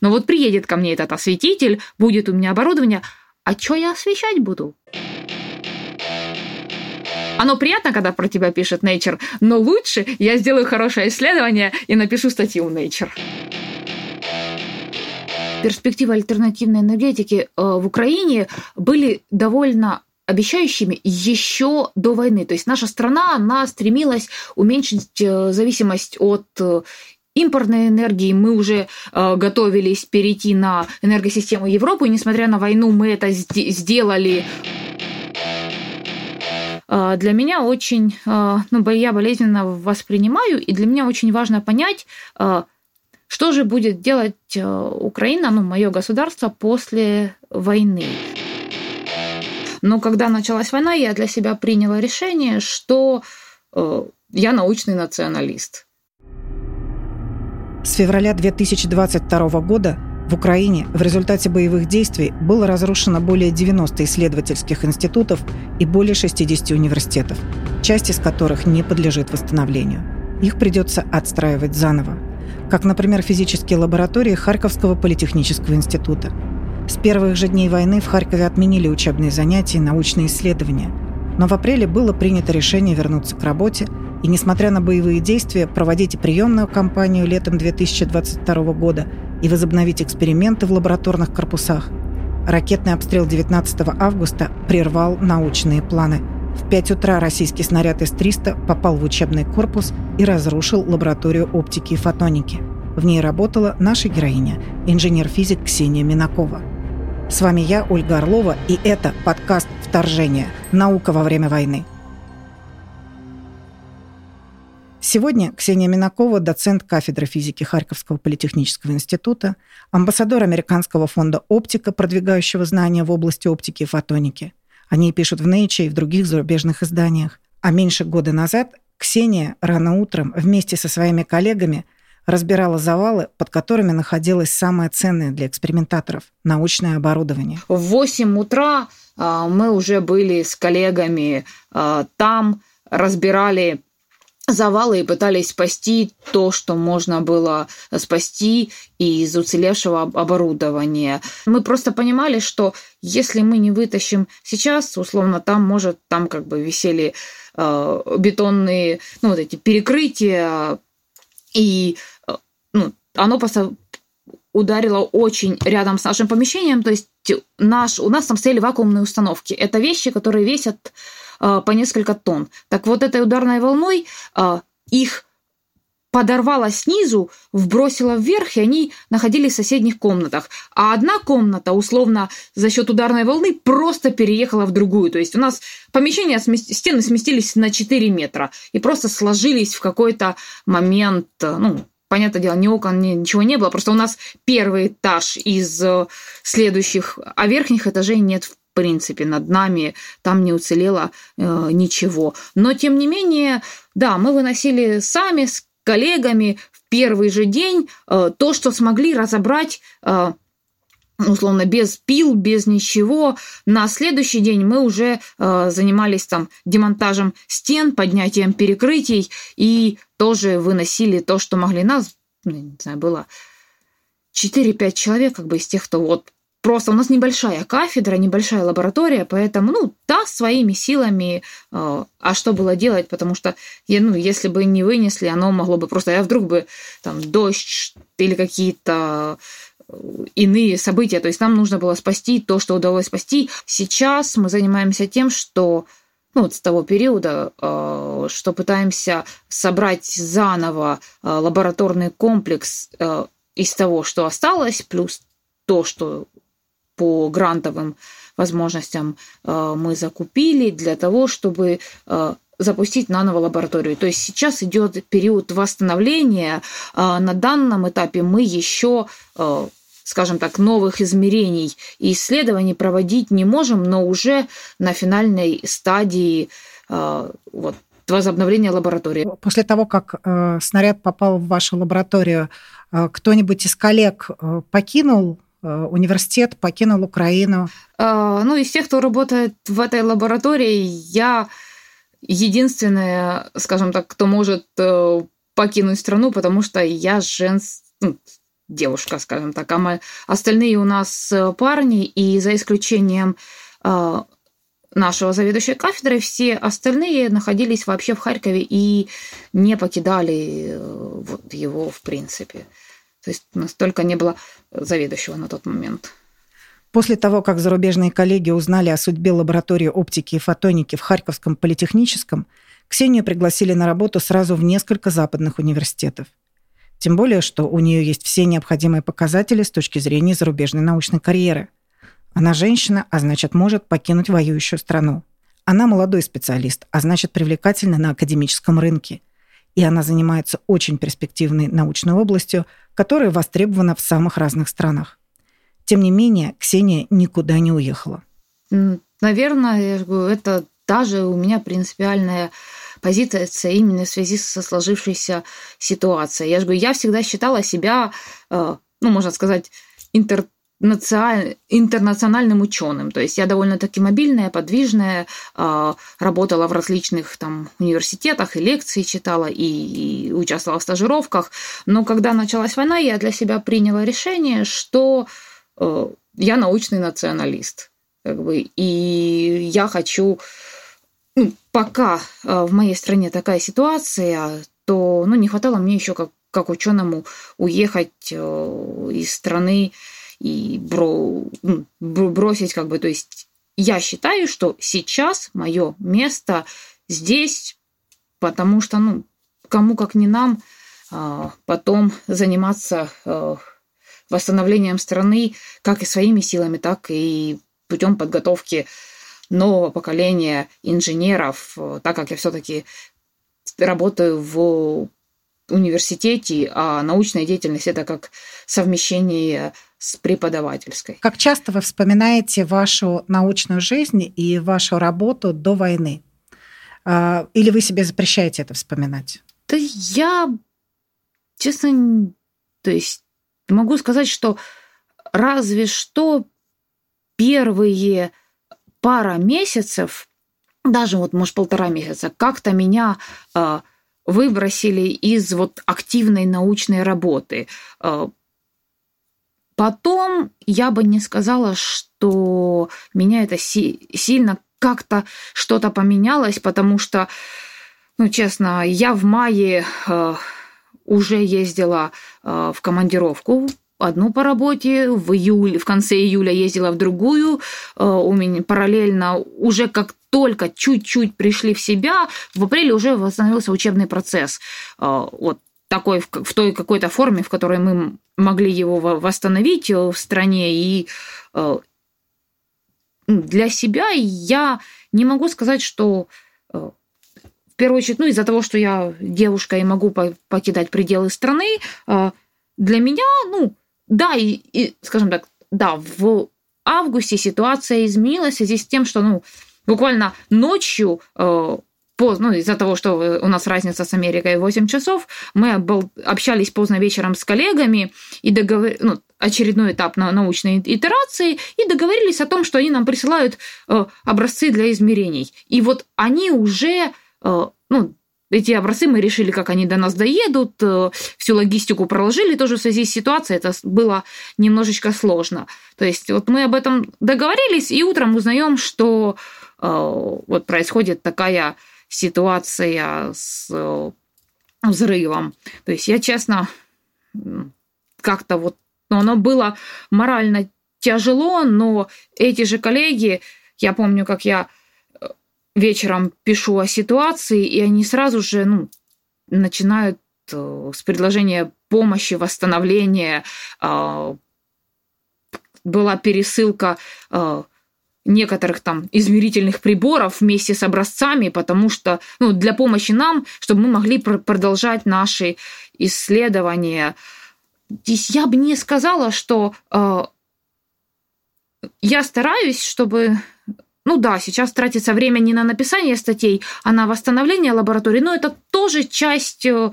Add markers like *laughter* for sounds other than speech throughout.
Но вот приедет ко мне этот осветитель, будет у меня оборудование, а что я освещать буду? Оно приятно, когда про тебя пишет Nature, но лучше я сделаю хорошее исследование и напишу статью в Nature. Перспективы альтернативной энергетики э, в Украине были довольно обещающими еще до войны. То есть наша страна, она стремилась уменьшить э, зависимость от э, импортной энергии. Мы уже готовились перейти на энергосистему Европы, и несмотря на войну мы это сделали а, для меня очень, а, ну, я болезненно воспринимаю, и для меня очень важно понять, что же будет делать Украина, ну, мое государство после войны. Но когда началась война, я для себя приняла решение, что я научный националист. С февраля 2022 года в Украине в результате боевых действий было разрушено более 90 исследовательских институтов и более 60 университетов, часть из которых не подлежит восстановлению. Их придется отстраивать заново, как, например, физические лаборатории Харьковского политехнического института. С первых же дней войны в Харькове отменили учебные занятия и научные исследования. Но в апреле было принято решение вернуться к работе и, несмотря на боевые действия, проводить приемную кампанию летом 2022 года – и возобновить эксперименты в лабораторных корпусах. Ракетный обстрел 19 августа прервал научные планы. В 5 утра российский снаряд С-300 попал в учебный корпус и разрушил лабораторию оптики и фотоники. В ней работала наша героиня, инженер-физик Ксения Минакова. С вами я, Ольга Орлова, и это подкаст «Вторжение. Наука во время войны». Сегодня Ксения Минакова, доцент кафедры физики Харьковского политехнического института, амбассадор Американского фонда «Оптика», продвигающего знания в области оптики и фотоники. Они пишут в Nature и в других зарубежных изданиях. А меньше года назад Ксения рано утром вместе со своими коллегами разбирала завалы, под которыми находилось самое ценное для экспериментаторов – научное оборудование. В 8 утра а, мы уже были с коллегами а, там, разбирали завалы и пытались спасти то, что можно было спасти из уцелевшего оборудования. Мы просто понимали, что если мы не вытащим сейчас, условно, там может, там как бы висели э, бетонные, ну, вот эти перекрытия, и э, ну, оно просто ударило очень рядом с нашим помещением, то есть наш, у нас там стояли вакуумные установки. Это вещи, которые весят по несколько тонн. Так вот этой ударной волной а, их подорвало снизу, вбросило вверх, и они находились в соседних комнатах. А одна комната, условно, за счет ударной волны просто переехала в другую. То есть у нас помещения, стены сместились на 4 метра и просто сложились в какой-то момент, ну, понятное дело, ни окон, ни, ничего не было. Просто у нас первый этаж из э, следующих, а верхних этажей нет принципе, над нами, там не уцелело э, ничего. Но, тем не менее, да, мы выносили сами с коллегами в первый же день э, то, что смогли разобрать э, условно без пил, без ничего. На следующий день мы уже э, занимались там демонтажем стен, поднятием перекрытий и тоже выносили то, что могли нас, ну, не знаю, было 4-5 человек как бы из тех, кто вот Просто у нас небольшая кафедра, небольшая лаборатория, поэтому, ну, да, своими силами. Э, а что было делать? Потому что, ну, если бы не вынесли, оно могло бы просто... А вдруг бы там дождь или какие-то э, иные события. То есть нам нужно было спасти то, что удалось спасти. Сейчас мы занимаемся тем, что ну, вот с того периода, э, что пытаемся собрать заново лабораторный комплекс из того, что осталось, плюс то, что по грантовым возможностям э, мы закупили для того, чтобы э, запустить нанолабораторию. То есть сейчас идет период восстановления. Э, на данном этапе мы еще скажем так, новых измерений и исследований проводить не можем, но уже на финальной стадии вот, возобновления лаборатории. После того, как э, снаряд попал в вашу лабораторию, э, кто-нибудь из коллег э, покинул Э, университет покинул Украину? А, ну, из тех, кто работает в этой лаборатории, я единственная, скажем так, кто может э, покинуть страну, потому что я женс... Ну, девушка, скажем так, а мы, остальные у нас парни, и за исключением нашего заведующей кафедрой, все остальные находились вообще в Харькове и не покидали вот его в принципе. То есть настолько не было заведующего на тот момент. После того, как зарубежные коллеги узнали о судьбе лаборатории оптики и фотоники в Харьковском политехническом, Ксению пригласили на работу сразу в несколько западных университетов. Тем более, что у нее есть все необходимые показатели с точки зрения зарубежной научной карьеры. Она женщина, а значит, может покинуть воюющую страну. Она молодой специалист, а значит, привлекательна на академическом рынке. И она занимается очень перспективной научной областью, которая востребована в самых разных странах. Тем не менее, Ксения никуда не уехала. Наверное, это даже у меня принципиальная позиция именно в связи со сложившейся ситуацией. Я же говорю, я всегда считала себя, э, ну, можно сказать, интер интернациональным ученым. То есть я довольно-таки мобильная, подвижная, э, работала в различных там университетах, и лекции читала, и участвовала в стажировках. Но когда началась война, я для себя приняла решение, что Э, я научный националист. Как бы, и я хочу, ну, пока э, в моей стране такая ситуация, то ну, не хватало мне еще как, как ученому уехать э, из страны и бро, ну, бросить как бы, то есть я считаю, что сейчас мое место здесь, потому что, ну, кому как не нам потом заниматься восстановлением страны как и своими силами, так и путем подготовки нового поколения инженеров, так как я все-таки работаю в университете, а научная деятельность это как совмещение с преподавательской. Как часто вы вспоминаете вашу научную жизнь и вашу работу до войны? А, или вы себе запрещаете это вспоминать? Да я, честно, то есть Могу сказать, что разве что первые пара месяцев, даже вот, может, полтора месяца, как-то меня э, выбросили из вот активной научной работы. Потом я бы не сказала, что меня это си- сильно как-то что-то поменялось, потому что, ну, честно, я в мае э, уже ездила э, в командировку одну по работе, в июле, в конце июля ездила в другую, э, у меня параллельно уже как только чуть-чуть пришли в себя, в апреле уже восстановился учебный процесс. Э, вот такой, в той какой-то форме, в которой мы могли его восстановить в стране. И для себя я не могу сказать, что первую очередь, ну, из-за того, что я девушка и могу покидать пределы страны, для меня, ну, да, и, и скажем так, да, в августе ситуация изменилась в связи с тем, что, ну, буквально ночью поздно, ну, из-за того, что у нас разница с Америкой 8 часов, мы был, общались поздно вечером с коллегами и договор... ну, очередной этап на научной итерации и договорились о том, что они нам присылают э, образцы для измерений. И вот они уже Э, ну, эти образцы мы решили, как они до нас доедут, э, всю логистику проложили, тоже в связи с ситуацией это было немножечко сложно. То есть вот мы об этом договорились, и утром узнаем, что э, вот происходит такая ситуация с взрывом. То есть я, честно, как-то вот, ну, оно было морально тяжело, но эти же коллеги, я помню, как я вечером пишу о ситуации, и они сразу же ну, начинают э, с предложения помощи, восстановления. Э, была пересылка э, некоторых там измерительных приборов вместе с образцами, потому что ну, для помощи нам, чтобы мы могли продолжать наши исследования. Здесь я бы не сказала, что э, я стараюсь, чтобы ну да, сейчас тратится время не на написание статей, а на восстановление лаборатории, но это тоже часть э,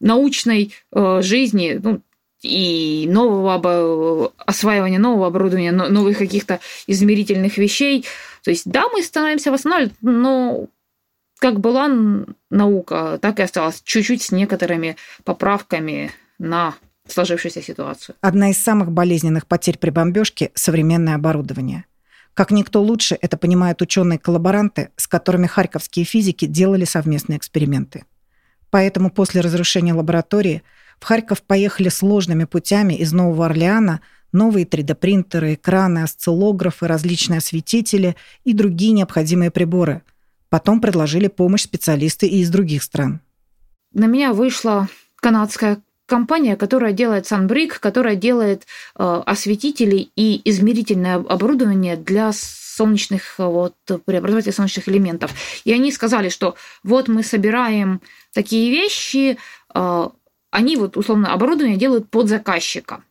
научной э, жизни, ну, и нового осваивания нового оборудования, новых каких-то измерительных вещей. То есть, да, мы становимся восстанавливать, но как была наука, так и осталась, чуть-чуть с некоторыми поправками на сложившуюся ситуацию. Одна из самых болезненных потерь при бомбежке – современное оборудование. Как никто лучше это понимают ученые-коллаборанты, с которыми харьковские физики делали совместные эксперименты. Поэтому после разрушения лаборатории в Харьков поехали сложными путями из Нового Орлеана новые 3D-принтеры, экраны, осциллографы, различные осветители и другие необходимые приборы. Потом предложили помощь специалисты и из других стран. На меня вышла канадская компания, которая делает Sunbrick, которая делает э, осветители и измерительное оборудование для солнечных вот, преобразователей солнечных элементов. И они сказали, что вот мы собираем такие вещи, э, они вот условно оборудование делают под заказчика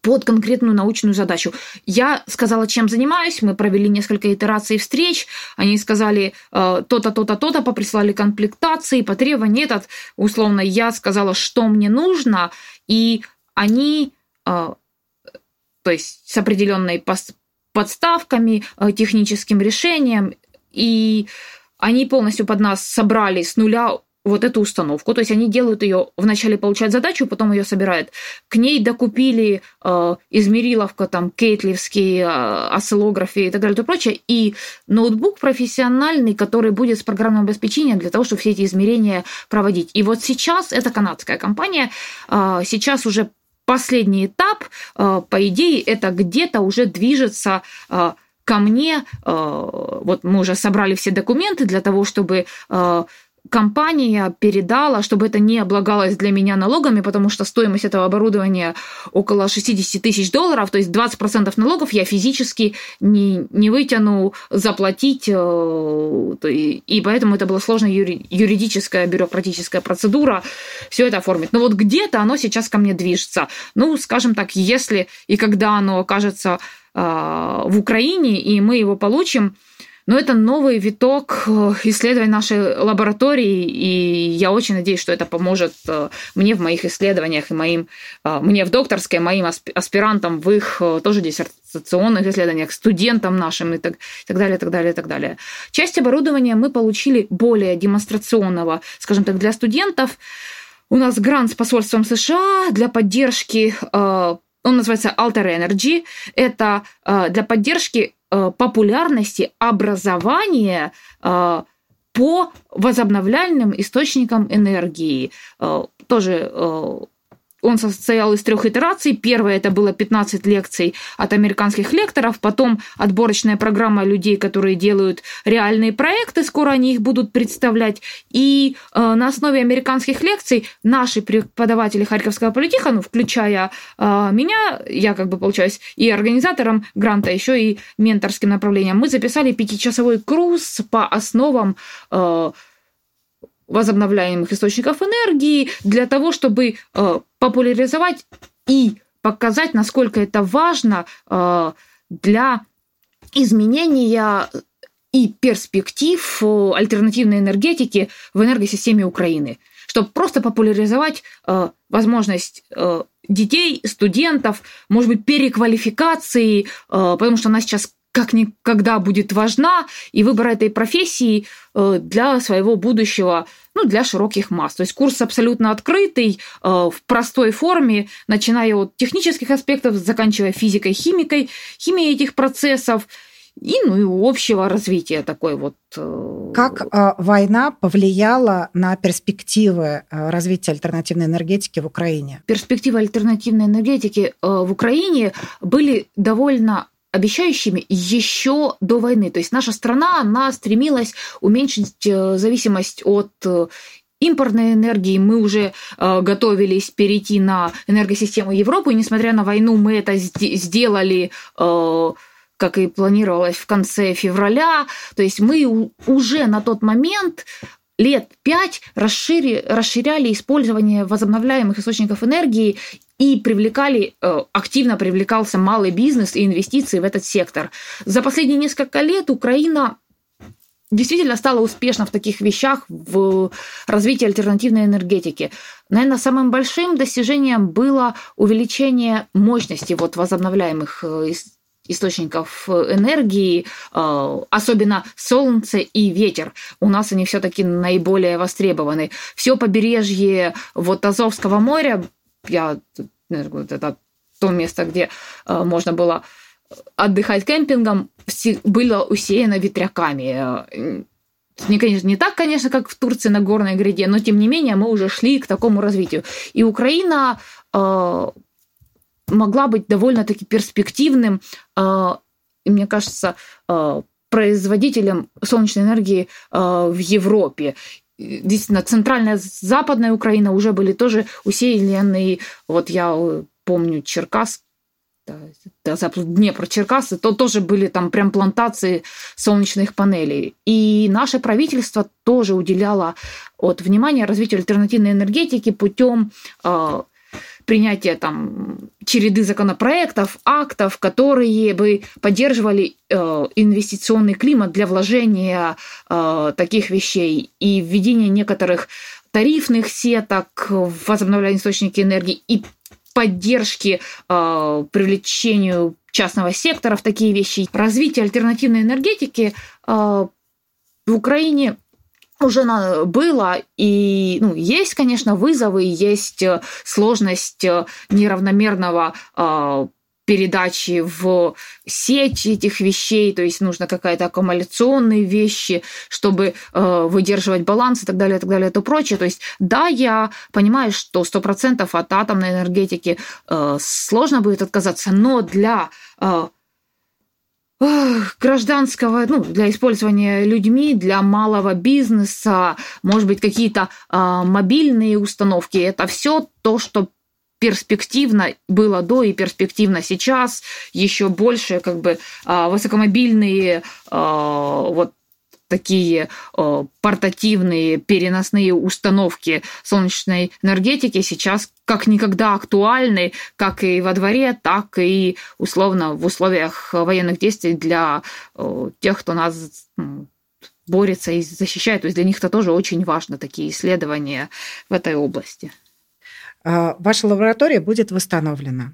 под конкретную научную задачу. Я сказала, чем занимаюсь, мы провели несколько итераций встреч, они сказали э, то-то, то-то, то-то, поприслали комплектации, по требованию этот, условно, я сказала, что мне нужно, и они, э, то есть с определенной подставками, э, техническим решением, и они полностью под нас собрали с нуля вот эту установку. То есть они делают ее, вначале получают задачу, потом ее собирают. К ней докупили э, измериловка, там, кейтлевские э, осциллографы и так далее и прочее, и ноутбук профессиональный, который будет с программным обеспечением для того, чтобы все эти измерения проводить. И вот сейчас это канадская компания, э, сейчас уже последний этап, э, по идее, это где-то уже движется э, ко мне, э, вот мы уже собрали все документы для того, чтобы э, компания передала, чтобы это не облагалось для меня налогами, потому что стоимость этого оборудования около 60 тысяч долларов, то есть 20% налогов я физически не, не вытяну заплатить, э, и поэтому это была сложная юридическая, бюрократическая процедура все это оформить. Но вот где-то оно сейчас ко мне движется. Ну, скажем так, если и когда оно окажется э, в Украине, и мы его получим, но это новый виток э, исследований нашей лаборатории, и я очень надеюсь, что это поможет э, мне в моих исследованиях и моим, э, мне в докторской, моим аспирантам в их тоже диссертационных исследованиях, студентам нашим и так, и так далее, и так далее, и так далее. Часть оборудования мы получили более демонстрационного, скажем так, для студентов. У нас грант с посольством США для поддержки он называется Alter Energy. Это для поддержки популярности образования э, по возобновляемым источникам энергии. Э, тоже он состоял из трех итераций. Первая это было 15 лекций от американских лекторов, потом отборочная программа людей, которые делают реальные проекты, скоро они их будут представлять. И э, на основе американских лекций наши преподаватели Харьковского политеха, ну, включая э, меня, я как бы получаюсь и организатором гранта, еще и менторским направлением, мы записали пятичасовой курс по основам э, возобновляемых источников энергии для того, чтобы э, популяризовать и показать, насколько это важно э, для изменения и перспектив э, альтернативной энергетики в энергосистеме Украины, чтобы просто популяризовать возможность детей, студентов, может быть, переквалификации, потому что она сейчас как никогда будет важна, и выбор этой профессии э, для своего будущего, ну, для широких масс. То есть курс абсолютно открытый, э, в простой форме, начиная от технических аспектов, заканчивая физикой, химикой, химией этих процессов, и, ну, и общего развития такой вот. Э, как э, война повлияла на перспективы развития альтернативной энергетики в Украине? Перспективы альтернативной энергетики в Украине были довольно обещающими еще до войны. То есть наша страна, она стремилась уменьшить э, зависимость от э, импортной энергии. Мы уже э, готовились перейти на энергосистему Европы, и несмотря на войну мы это сделали как и планировалось в конце февраля. То есть мы уже на тот момент лет пять расшири, расширяли использование возобновляемых источников энергии и привлекали, э, активно привлекался малый бизнес и инвестиции в этот сектор. За последние несколько лет Украина действительно стала успешна в таких вещах, в развитии альтернативной энергетики. Наверное, самым большим достижением было увеличение мощности вот возобновляемых э, источников энергии, э, особенно солнце и ветер. У нас они все-таки наиболее востребованы. Все побережье вот Азовского моря я это то место, где можно было отдыхать кемпингом, было усеяно ветряками. Не, конечно, не так, конечно, как в Турции на горной гряде, но тем не менее мы уже шли к такому развитию. И Украина э, могла быть довольно-таки перспективным, э, мне кажется, э, производителем солнечной энергии э, в Европе действительно, центральная, западная Украина уже были тоже усеяны. Вот я помню Черкас, да, Днепр, Черкасы, то тоже были там прям плантации солнечных панелей. И наше правительство тоже уделяло от внимания развитию альтернативной энергетики путем принятия там череды законопроектов, актов, которые бы поддерживали э, инвестиционный климат для вложения э, таких вещей и введения некоторых тарифных сеток в возобновляемые источники энергии и поддержки э, привлечению частного сектора в такие вещи. Развитие альтернативной энергетики э, в Украине уже было, и ну, есть, конечно, вызовы, есть э, сложность э, неравномерного э, передачи в сеть этих вещей, то есть нужно какая-то аккумуляционные вещи, чтобы э, выдерживать баланс и так далее, и так далее, и то прочее. То есть да, я понимаю, что 100% от атомной энергетики э, сложно будет отказаться, но для гражданского, ну, для использования людьми, для малого бизнеса, может быть, какие-то э, мобильные установки. Это все то, что перспективно было до и перспективно сейчас, еще больше как бы а, высокомобильные а, вот такие портативные переносные установки солнечной энергетики сейчас как никогда актуальны, как и во дворе, так и условно в условиях военных действий для тех, кто нас борется и защищает. То есть для них это тоже очень важно, такие исследования в этой области. А, ваша лаборатория будет восстановлена,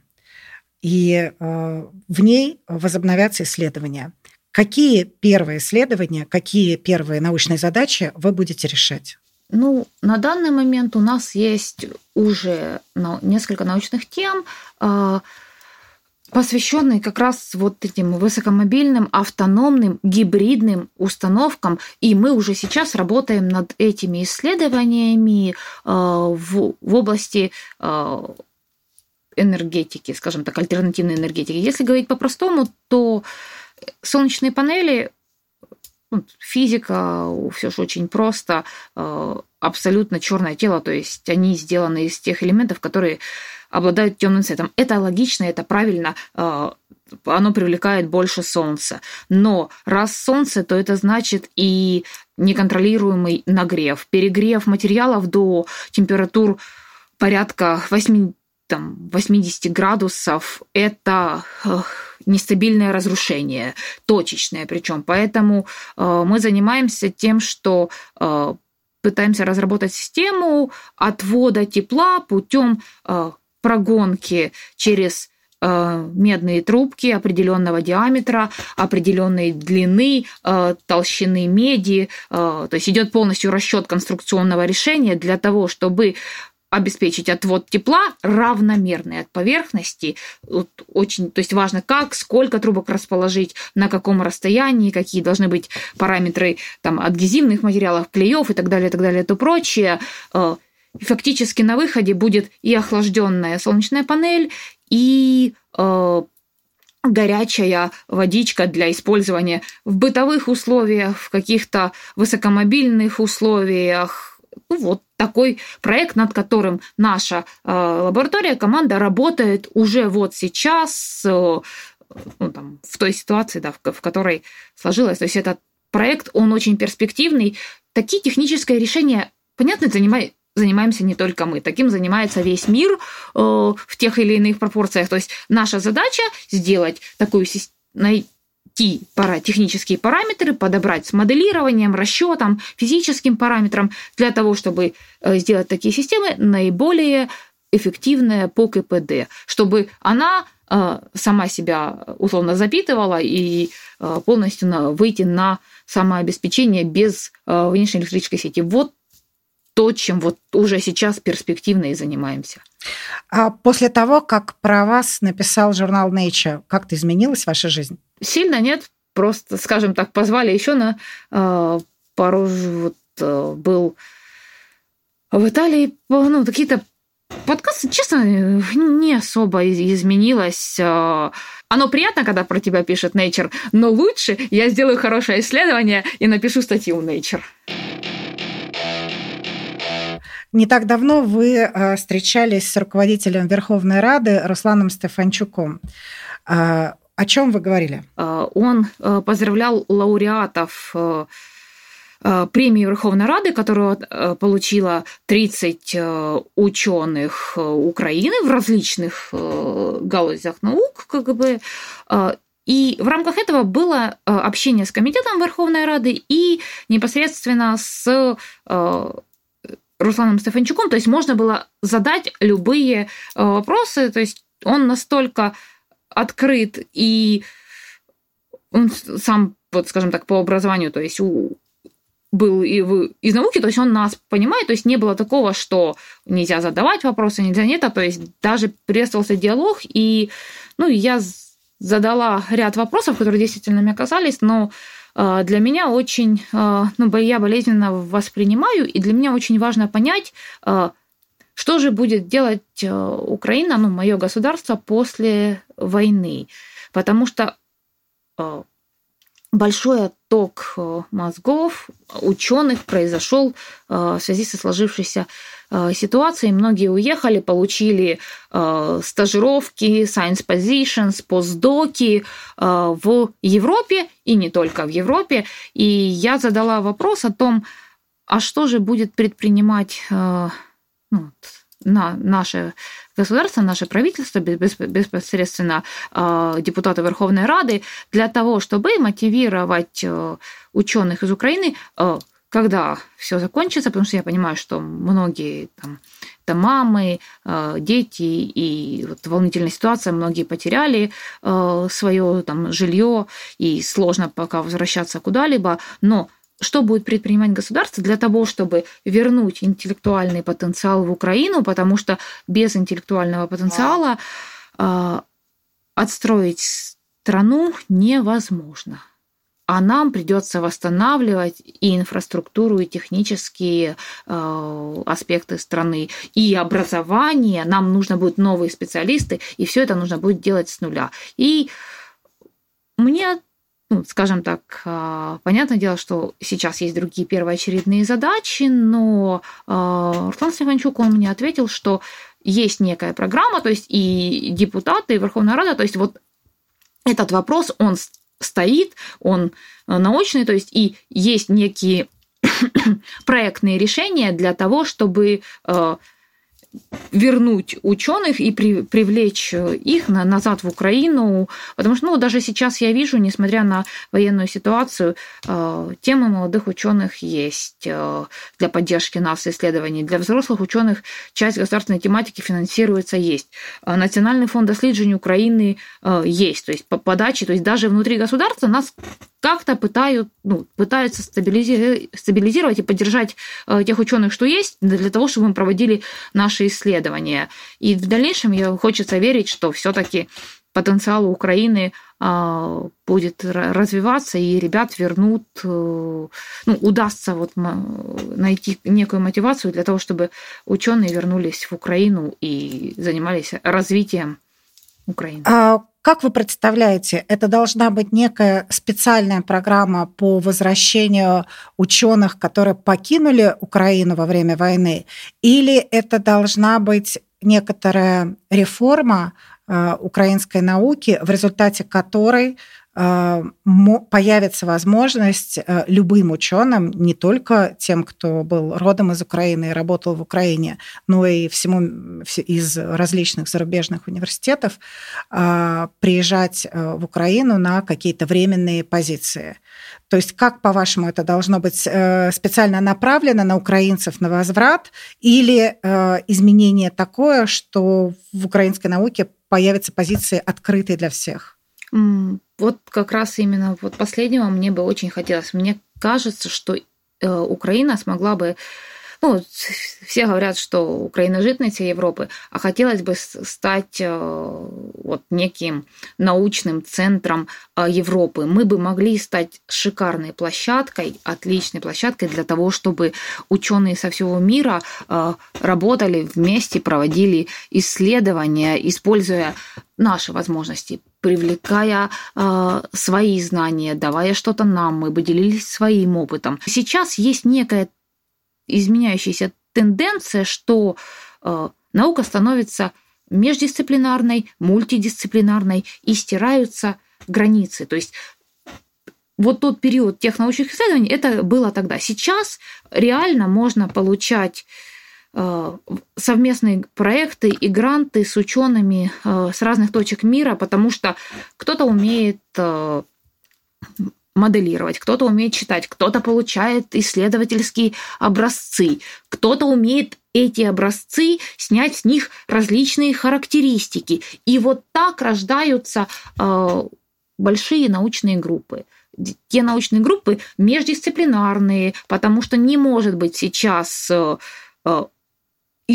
и а, в ней возобновятся исследования. Какие первые исследования, какие первые научные задачи вы будете решать? Ну, на данный момент у нас есть уже несколько научных тем, а, посвященный как раз вот этим высокомобильным, автономным, гибридным установкам. И мы уже сейчас работаем над этими исследованиями э, в, в области э, энергетики, скажем так, альтернативной энергетики. Если говорить по-простому, то солнечные панели ну, физика, все же очень просто, э, абсолютно черное тело, то есть они сделаны из тех элементов, которые обладают темным цветом. Это логично, это правильно, э, оно привлекает больше солнца. Но раз солнце, то это значит и неконтролируемый нагрев, перегрев материалов до температур порядка 8, там, 80 градусов. Это нестабильное разрушение, точечное причем. Поэтому э, мы занимаемся тем, что э, пытаемся разработать систему отвода тепла путем прогонки через э, медные трубки определенного диаметра, определенной длины, э, толщины меди. Э, то есть идет полностью расчет конструкционного решения для того, чтобы обеспечить отвод тепла равномерный от поверхности. Вот очень, то есть важно, как, сколько трубок расположить, на каком расстоянии, какие должны быть параметры там, адгезивных материалов, клеев и так далее, и так далее, то прочее. И фактически на выходе будет и охлажденная солнечная панель, и э, горячая водичка для использования в бытовых условиях, в каких-то высокомобильных условиях. Ну, вот такой проект, над которым наша э, лаборатория, команда работает уже вот сейчас, э, ну, там, в той ситуации, да, в, в которой сложилось. То есть этот проект, он очень перспективный. Такие технические решения, понятно, занимают занимаемся не только мы. Таким занимается весь мир э, в тех или иных пропорциях. То есть наша задача сделать такую найти пара, технические параметры, подобрать с моделированием, расчетом, физическим параметром для того, чтобы э, сделать такие системы наиболее эффективная по КПД, чтобы она э, сама себя условно запитывала и э, полностью выйти на самообеспечение без внешней электрической сети. Вот то, чем вот уже сейчас перспективно и занимаемся. А после того, как про вас написал журнал Nature, как-то изменилась ваша жизнь? Сильно нет, просто, скажем так, позвали еще на э, пару вот э, был в Италии, ну, какие-то подкасты, честно, не особо изменилось. Э, оно приятно, когда про тебя пишет Nature, но лучше я сделаю хорошее исследование и напишу статью Nature. Не так давно вы э, встречались с руководителем Верховной Рады Русланом Стефанчуком. Э, о чем вы говорили? Э, он поздравлял лауреатов премии Верховной Рады, которую получила 30 ученых Украины в различных галузях наук, как бы, и в рамках этого было общение с комитетом Верховной Рады и непосредственно с Русланом Стефанчуком, то есть можно было задать любые э, вопросы, то есть он настолько открыт и он сам, вот скажем так, по образованию, то есть у, был и в, из науки, то есть он нас понимает, то есть не было такого, что нельзя задавать вопросы, нельзя нет, а то есть даже приветствовался диалог, и ну, я задала ряд вопросов, которые действительно мне казались, но для меня очень, а, ну, я болезненно воспринимаю, и для меня очень важно понять, а, что же будет делать Украина, ну, мое государство после войны. Потому что большой отток мозгов ученых произошел в связи со сложившейся ситуации. Многие уехали, получили э, стажировки, science positions, постдоки э, в Европе и не только в Европе. И я задала вопрос о том, а что же будет предпринимать ну, на наше государство, наше правительство, беспосредственно депутаты Верховной Рады, для того, чтобы мотивировать ученых из Украины когда все закончится, потому что я понимаю, что многие там, это мамы, э, дети, и вот волнительная ситуация, многие потеряли э, свое там жилье, и сложно пока возвращаться куда-либо, но что будет предпринимать государство для того, чтобы вернуть интеллектуальный потенциал в Украину, потому что без интеллектуального потенциала э, отстроить страну невозможно а нам придется восстанавливать и инфраструктуру, и технические э, аспекты страны, и образование. Нам нужно будет новые специалисты, и все это нужно будет делать с нуля. И мне ну, скажем так, э, понятное дело, что сейчас есть другие первоочередные задачи, но э, Руслан Стефанчук, он мне ответил, что есть некая программа, то есть и депутаты, и Верховная Рада, то есть вот этот вопрос, он стоит, он э, научный, то есть и есть некие *coughs* проектные решения для того, чтобы э, вернуть ученых и при, привлечь их на, назад в Украину, потому что ну, даже сейчас я вижу, несмотря на военную ситуацию, э, темы молодых ученых есть э, для поддержки нас исследований. Для взрослых ученых часть государственной тематики финансируется есть. Э, Национальный фонд исследований Украины э, есть, то есть по подаче, то есть даже внутри государства нас как-то пытают, ну, пытаются стабилизировать, стабилизировать и поддержать э, тех ученых, что есть, для того, чтобы мы проводили наши исследования. И в дальнейшем я хочется верить, что все-таки потенциал Украины а, будет развиваться, и ребят вернут, э, ну, удастся вот найти некую мотивацию для того, чтобы ученые вернулись в Украину и занимались развитием Украины. А как вы представляете, это должна быть некая специальная программа по возвращению ученых, которые покинули Украину во время войны, или это должна быть некоторая реформа э, украинской науки, в результате которой появится возможность э, любым ученым, не только тем, кто был родом из Украины и работал в Украине, но и всему из различных зарубежных университетов, э, приезжать в Украину на какие-то временные позиции. То есть как, по-вашему, это должно быть специально направлено на украинцев на возврат или изменение такое, что в украинской науке появятся позиции открытые для всех? Вот как раз именно вот последнего мне бы очень хотелось. Мне кажется, что э, Украина смогла бы ну, все говорят, что Украина житница Европы, а хотелось бы стать э, вот неким научным центром э, Европы. Мы бы могли стать шикарной площадкой, отличной площадкой для того, чтобы ученые со всего мира работали вместе, проводили исследования, используя наши возможности, привлекая э, свои знания, давая что-то нам, мы бы делились своим опытом. Сейчас есть некая изменяющаяся тенденция, что э, наука становится междисциплинарной, мультидисциплинарной и стираются границы. То есть вот тот период тех исследований, это было тогда. Сейчас реально можно получать совместные проекты и гранты с учеными э, с разных точек мира, потому что кто-то умеет э, моделировать, кто-то умеет читать, кто-то получает исследовательские образцы, кто-то умеет эти образцы снять с них различные характеристики. И вот так рождаются большие научные группы те научные группы междисциплинарные, потому что не может быть сейчас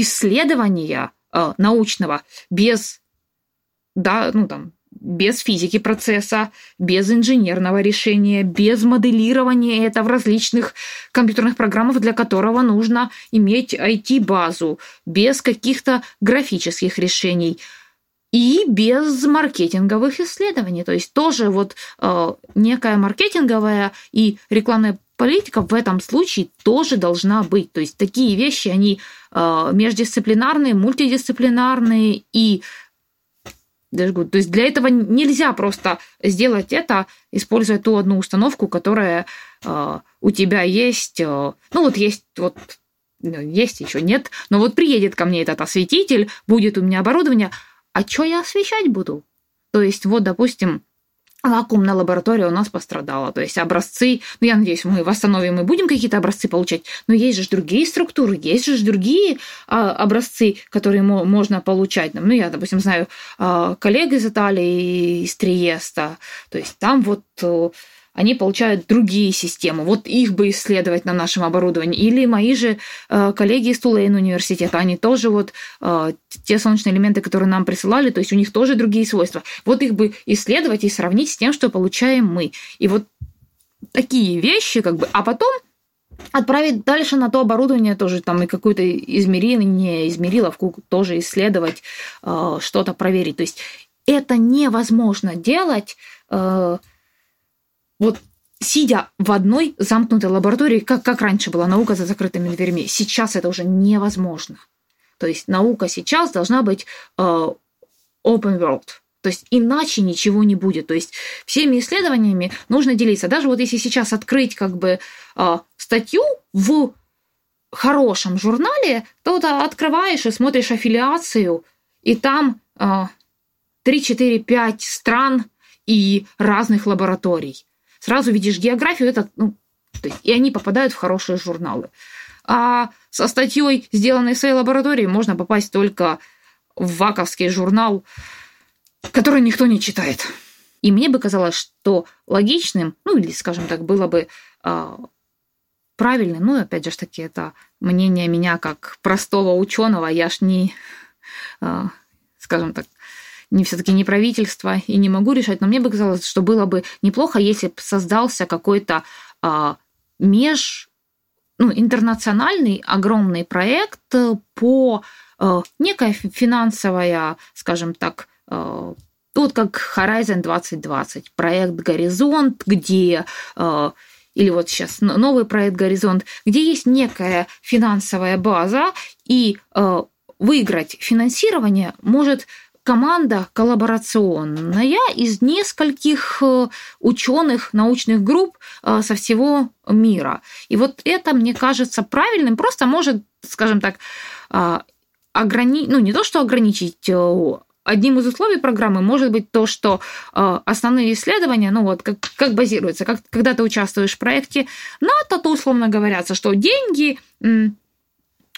исследования э, научного без, да, ну там, без физики процесса, без инженерного решения, без моделирования это в различных компьютерных программах, для которого нужно иметь IT-базу, без каких-то графических решений и без маркетинговых исследований. То есть тоже вот э, некая маркетинговая и рекламная политика в этом случае тоже должна быть. То есть такие вещи, они э, междисциплинарные, мультидисциплинарные и то есть для этого нельзя просто сделать это, используя ту одну установку, которая э, у тебя есть. Э, ну вот есть вот ну, есть еще нет, но вот приедет ко мне этот осветитель, будет у меня оборудование, а что я освещать буду? То есть вот, допустим, вакуумная лаборатория у нас пострадала. То есть образцы, ну, я надеюсь, мы восстановим и будем какие-то образцы получать, но есть же другие структуры, есть же другие а, образцы, которые мо- можно получать. Ну, я, допустим, знаю а, коллег из Италии, из Триеста, то есть там вот они получают другие системы. Вот их бы исследовать на нашем оборудовании. Или мои же э, коллеги из Тулейн университета, они тоже вот э, те солнечные элементы, которые нам присылали, то есть у них тоже другие свойства. Вот их бы исследовать и сравнить с тем, что получаем мы. И вот такие вещи, как бы, а потом отправить дальше на то оборудование тоже там и какую-то измерение, измериловку тоже исследовать, э, что-то проверить. То есть это невозможно делать вот сидя в одной замкнутой лаборатории, как, как раньше была наука за закрытыми дверьми, сейчас это уже невозможно. То есть наука сейчас должна быть э, open world. То есть иначе ничего не будет. То есть всеми исследованиями нужно делиться. Даже вот если сейчас открыть как бы э, статью в хорошем журнале, то ты открываешь и смотришь аффилиацию, и там э, 3, 4, 5 стран и разных лабораторий сразу видишь географию, это, ну, и они попадают в хорошие журналы. А со статьей, сделанной в своей лаборатории, можно попасть только в ваковский журнал, который никто не читает. И мне бы казалось, что логичным, ну или, скажем так, было бы э, правильным, ну, опять же таки, это мнение меня как простого ученого, я ж не, э, скажем так, не все-таки не правительство и не могу решать, но мне бы казалось, что было бы неплохо, если бы создался какой-то а, меж ну, интернациональный огромный проект по э, некая финансовая, скажем так, э, вот как Horizon 2020, проект Горизонт, где э, или вот сейчас новый проект Горизонт, где есть некая финансовая база, и э, выиграть финансирование может команда коллаборационная из нескольких э, ученых научных групп э, со всего мира. И вот это, мне кажется, правильным, просто может, скажем так, э, ограничить, ну не то, что ограничить, одним из условий программы может быть то, что основные исследования, ну вот как, как базируются, как, когда ты участвуешь в проекте НАТО, то условно говорятся, что деньги,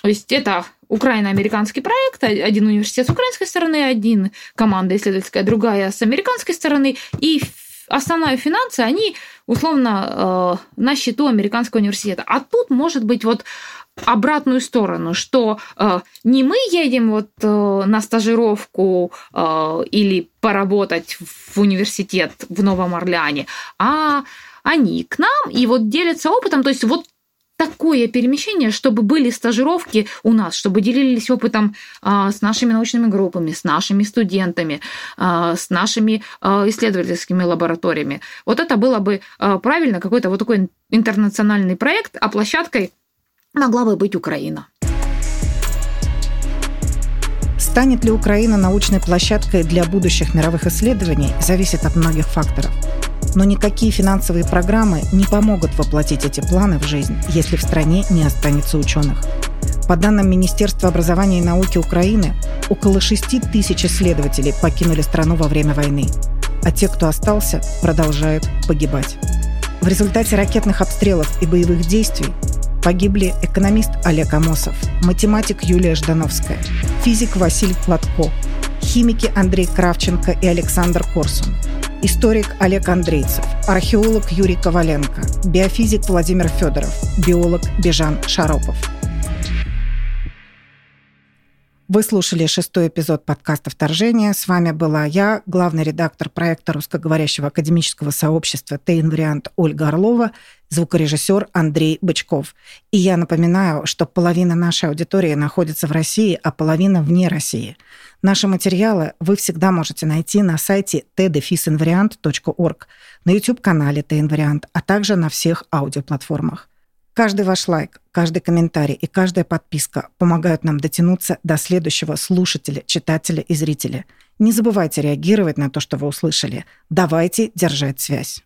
то есть это украино-американский проект, один университет с украинской стороны, один команда исследовательская, другая с американской стороны, и основная финансы, они условно э, на счету американского университета. А тут может быть вот обратную сторону, что э, не мы едем вот э, на стажировку э, или поработать в университет в Новом Орлеане, а они к нам и вот делятся опытом, то есть вот такое перемещение, чтобы были стажировки у нас, чтобы делились опытом а, с нашими научными группами, с нашими студентами, а, с нашими а, исследовательскими лабораториями. Вот это было бы а, правильно, какой-то вот такой интернациональный проект, а площадкой могла бы быть Украина. Станет ли Украина научной площадкой для будущих мировых исследований, зависит от многих факторов. Но никакие финансовые программы не помогут воплотить эти планы в жизнь, если в стране не останется ученых. По данным Министерства образования и науки Украины, около 6 тысяч исследователей покинули страну во время войны, а те, кто остался, продолжают погибать. В результате ракетных обстрелов и боевых действий погибли экономист Олег Амосов, математик Юлия Ждановская, физик Василий Платко, химики Андрей Кравченко и Александр Корсун, историк Олег Андрейцев, археолог Юрий Коваленко, биофизик Владимир Федоров, биолог Бежан Шаропов. Вы слушали шестой эпизод подкаста «Вторжение». С вами была я, главный редактор проекта русскоговорящего академического сообщества «Тейн-вариант» Ольга Орлова, звукорежиссер Андрей Бычков. И я напоминаю, что половина нашей аудитории находится в России, а половина вне России. Наши материалы вы всегда можете найти на сайте tdefisinvariant.org, на YouTube-канале «Тейн-вариант», а также на всех аудиоплатформах. Каждый ваш лайк, каждый комментарий и каждая подписка помогают нам дотянуться до следующего слушателя, читателя и зрителя. Не забывайте реагировать на то, что вы услышали. Давайте держать связь.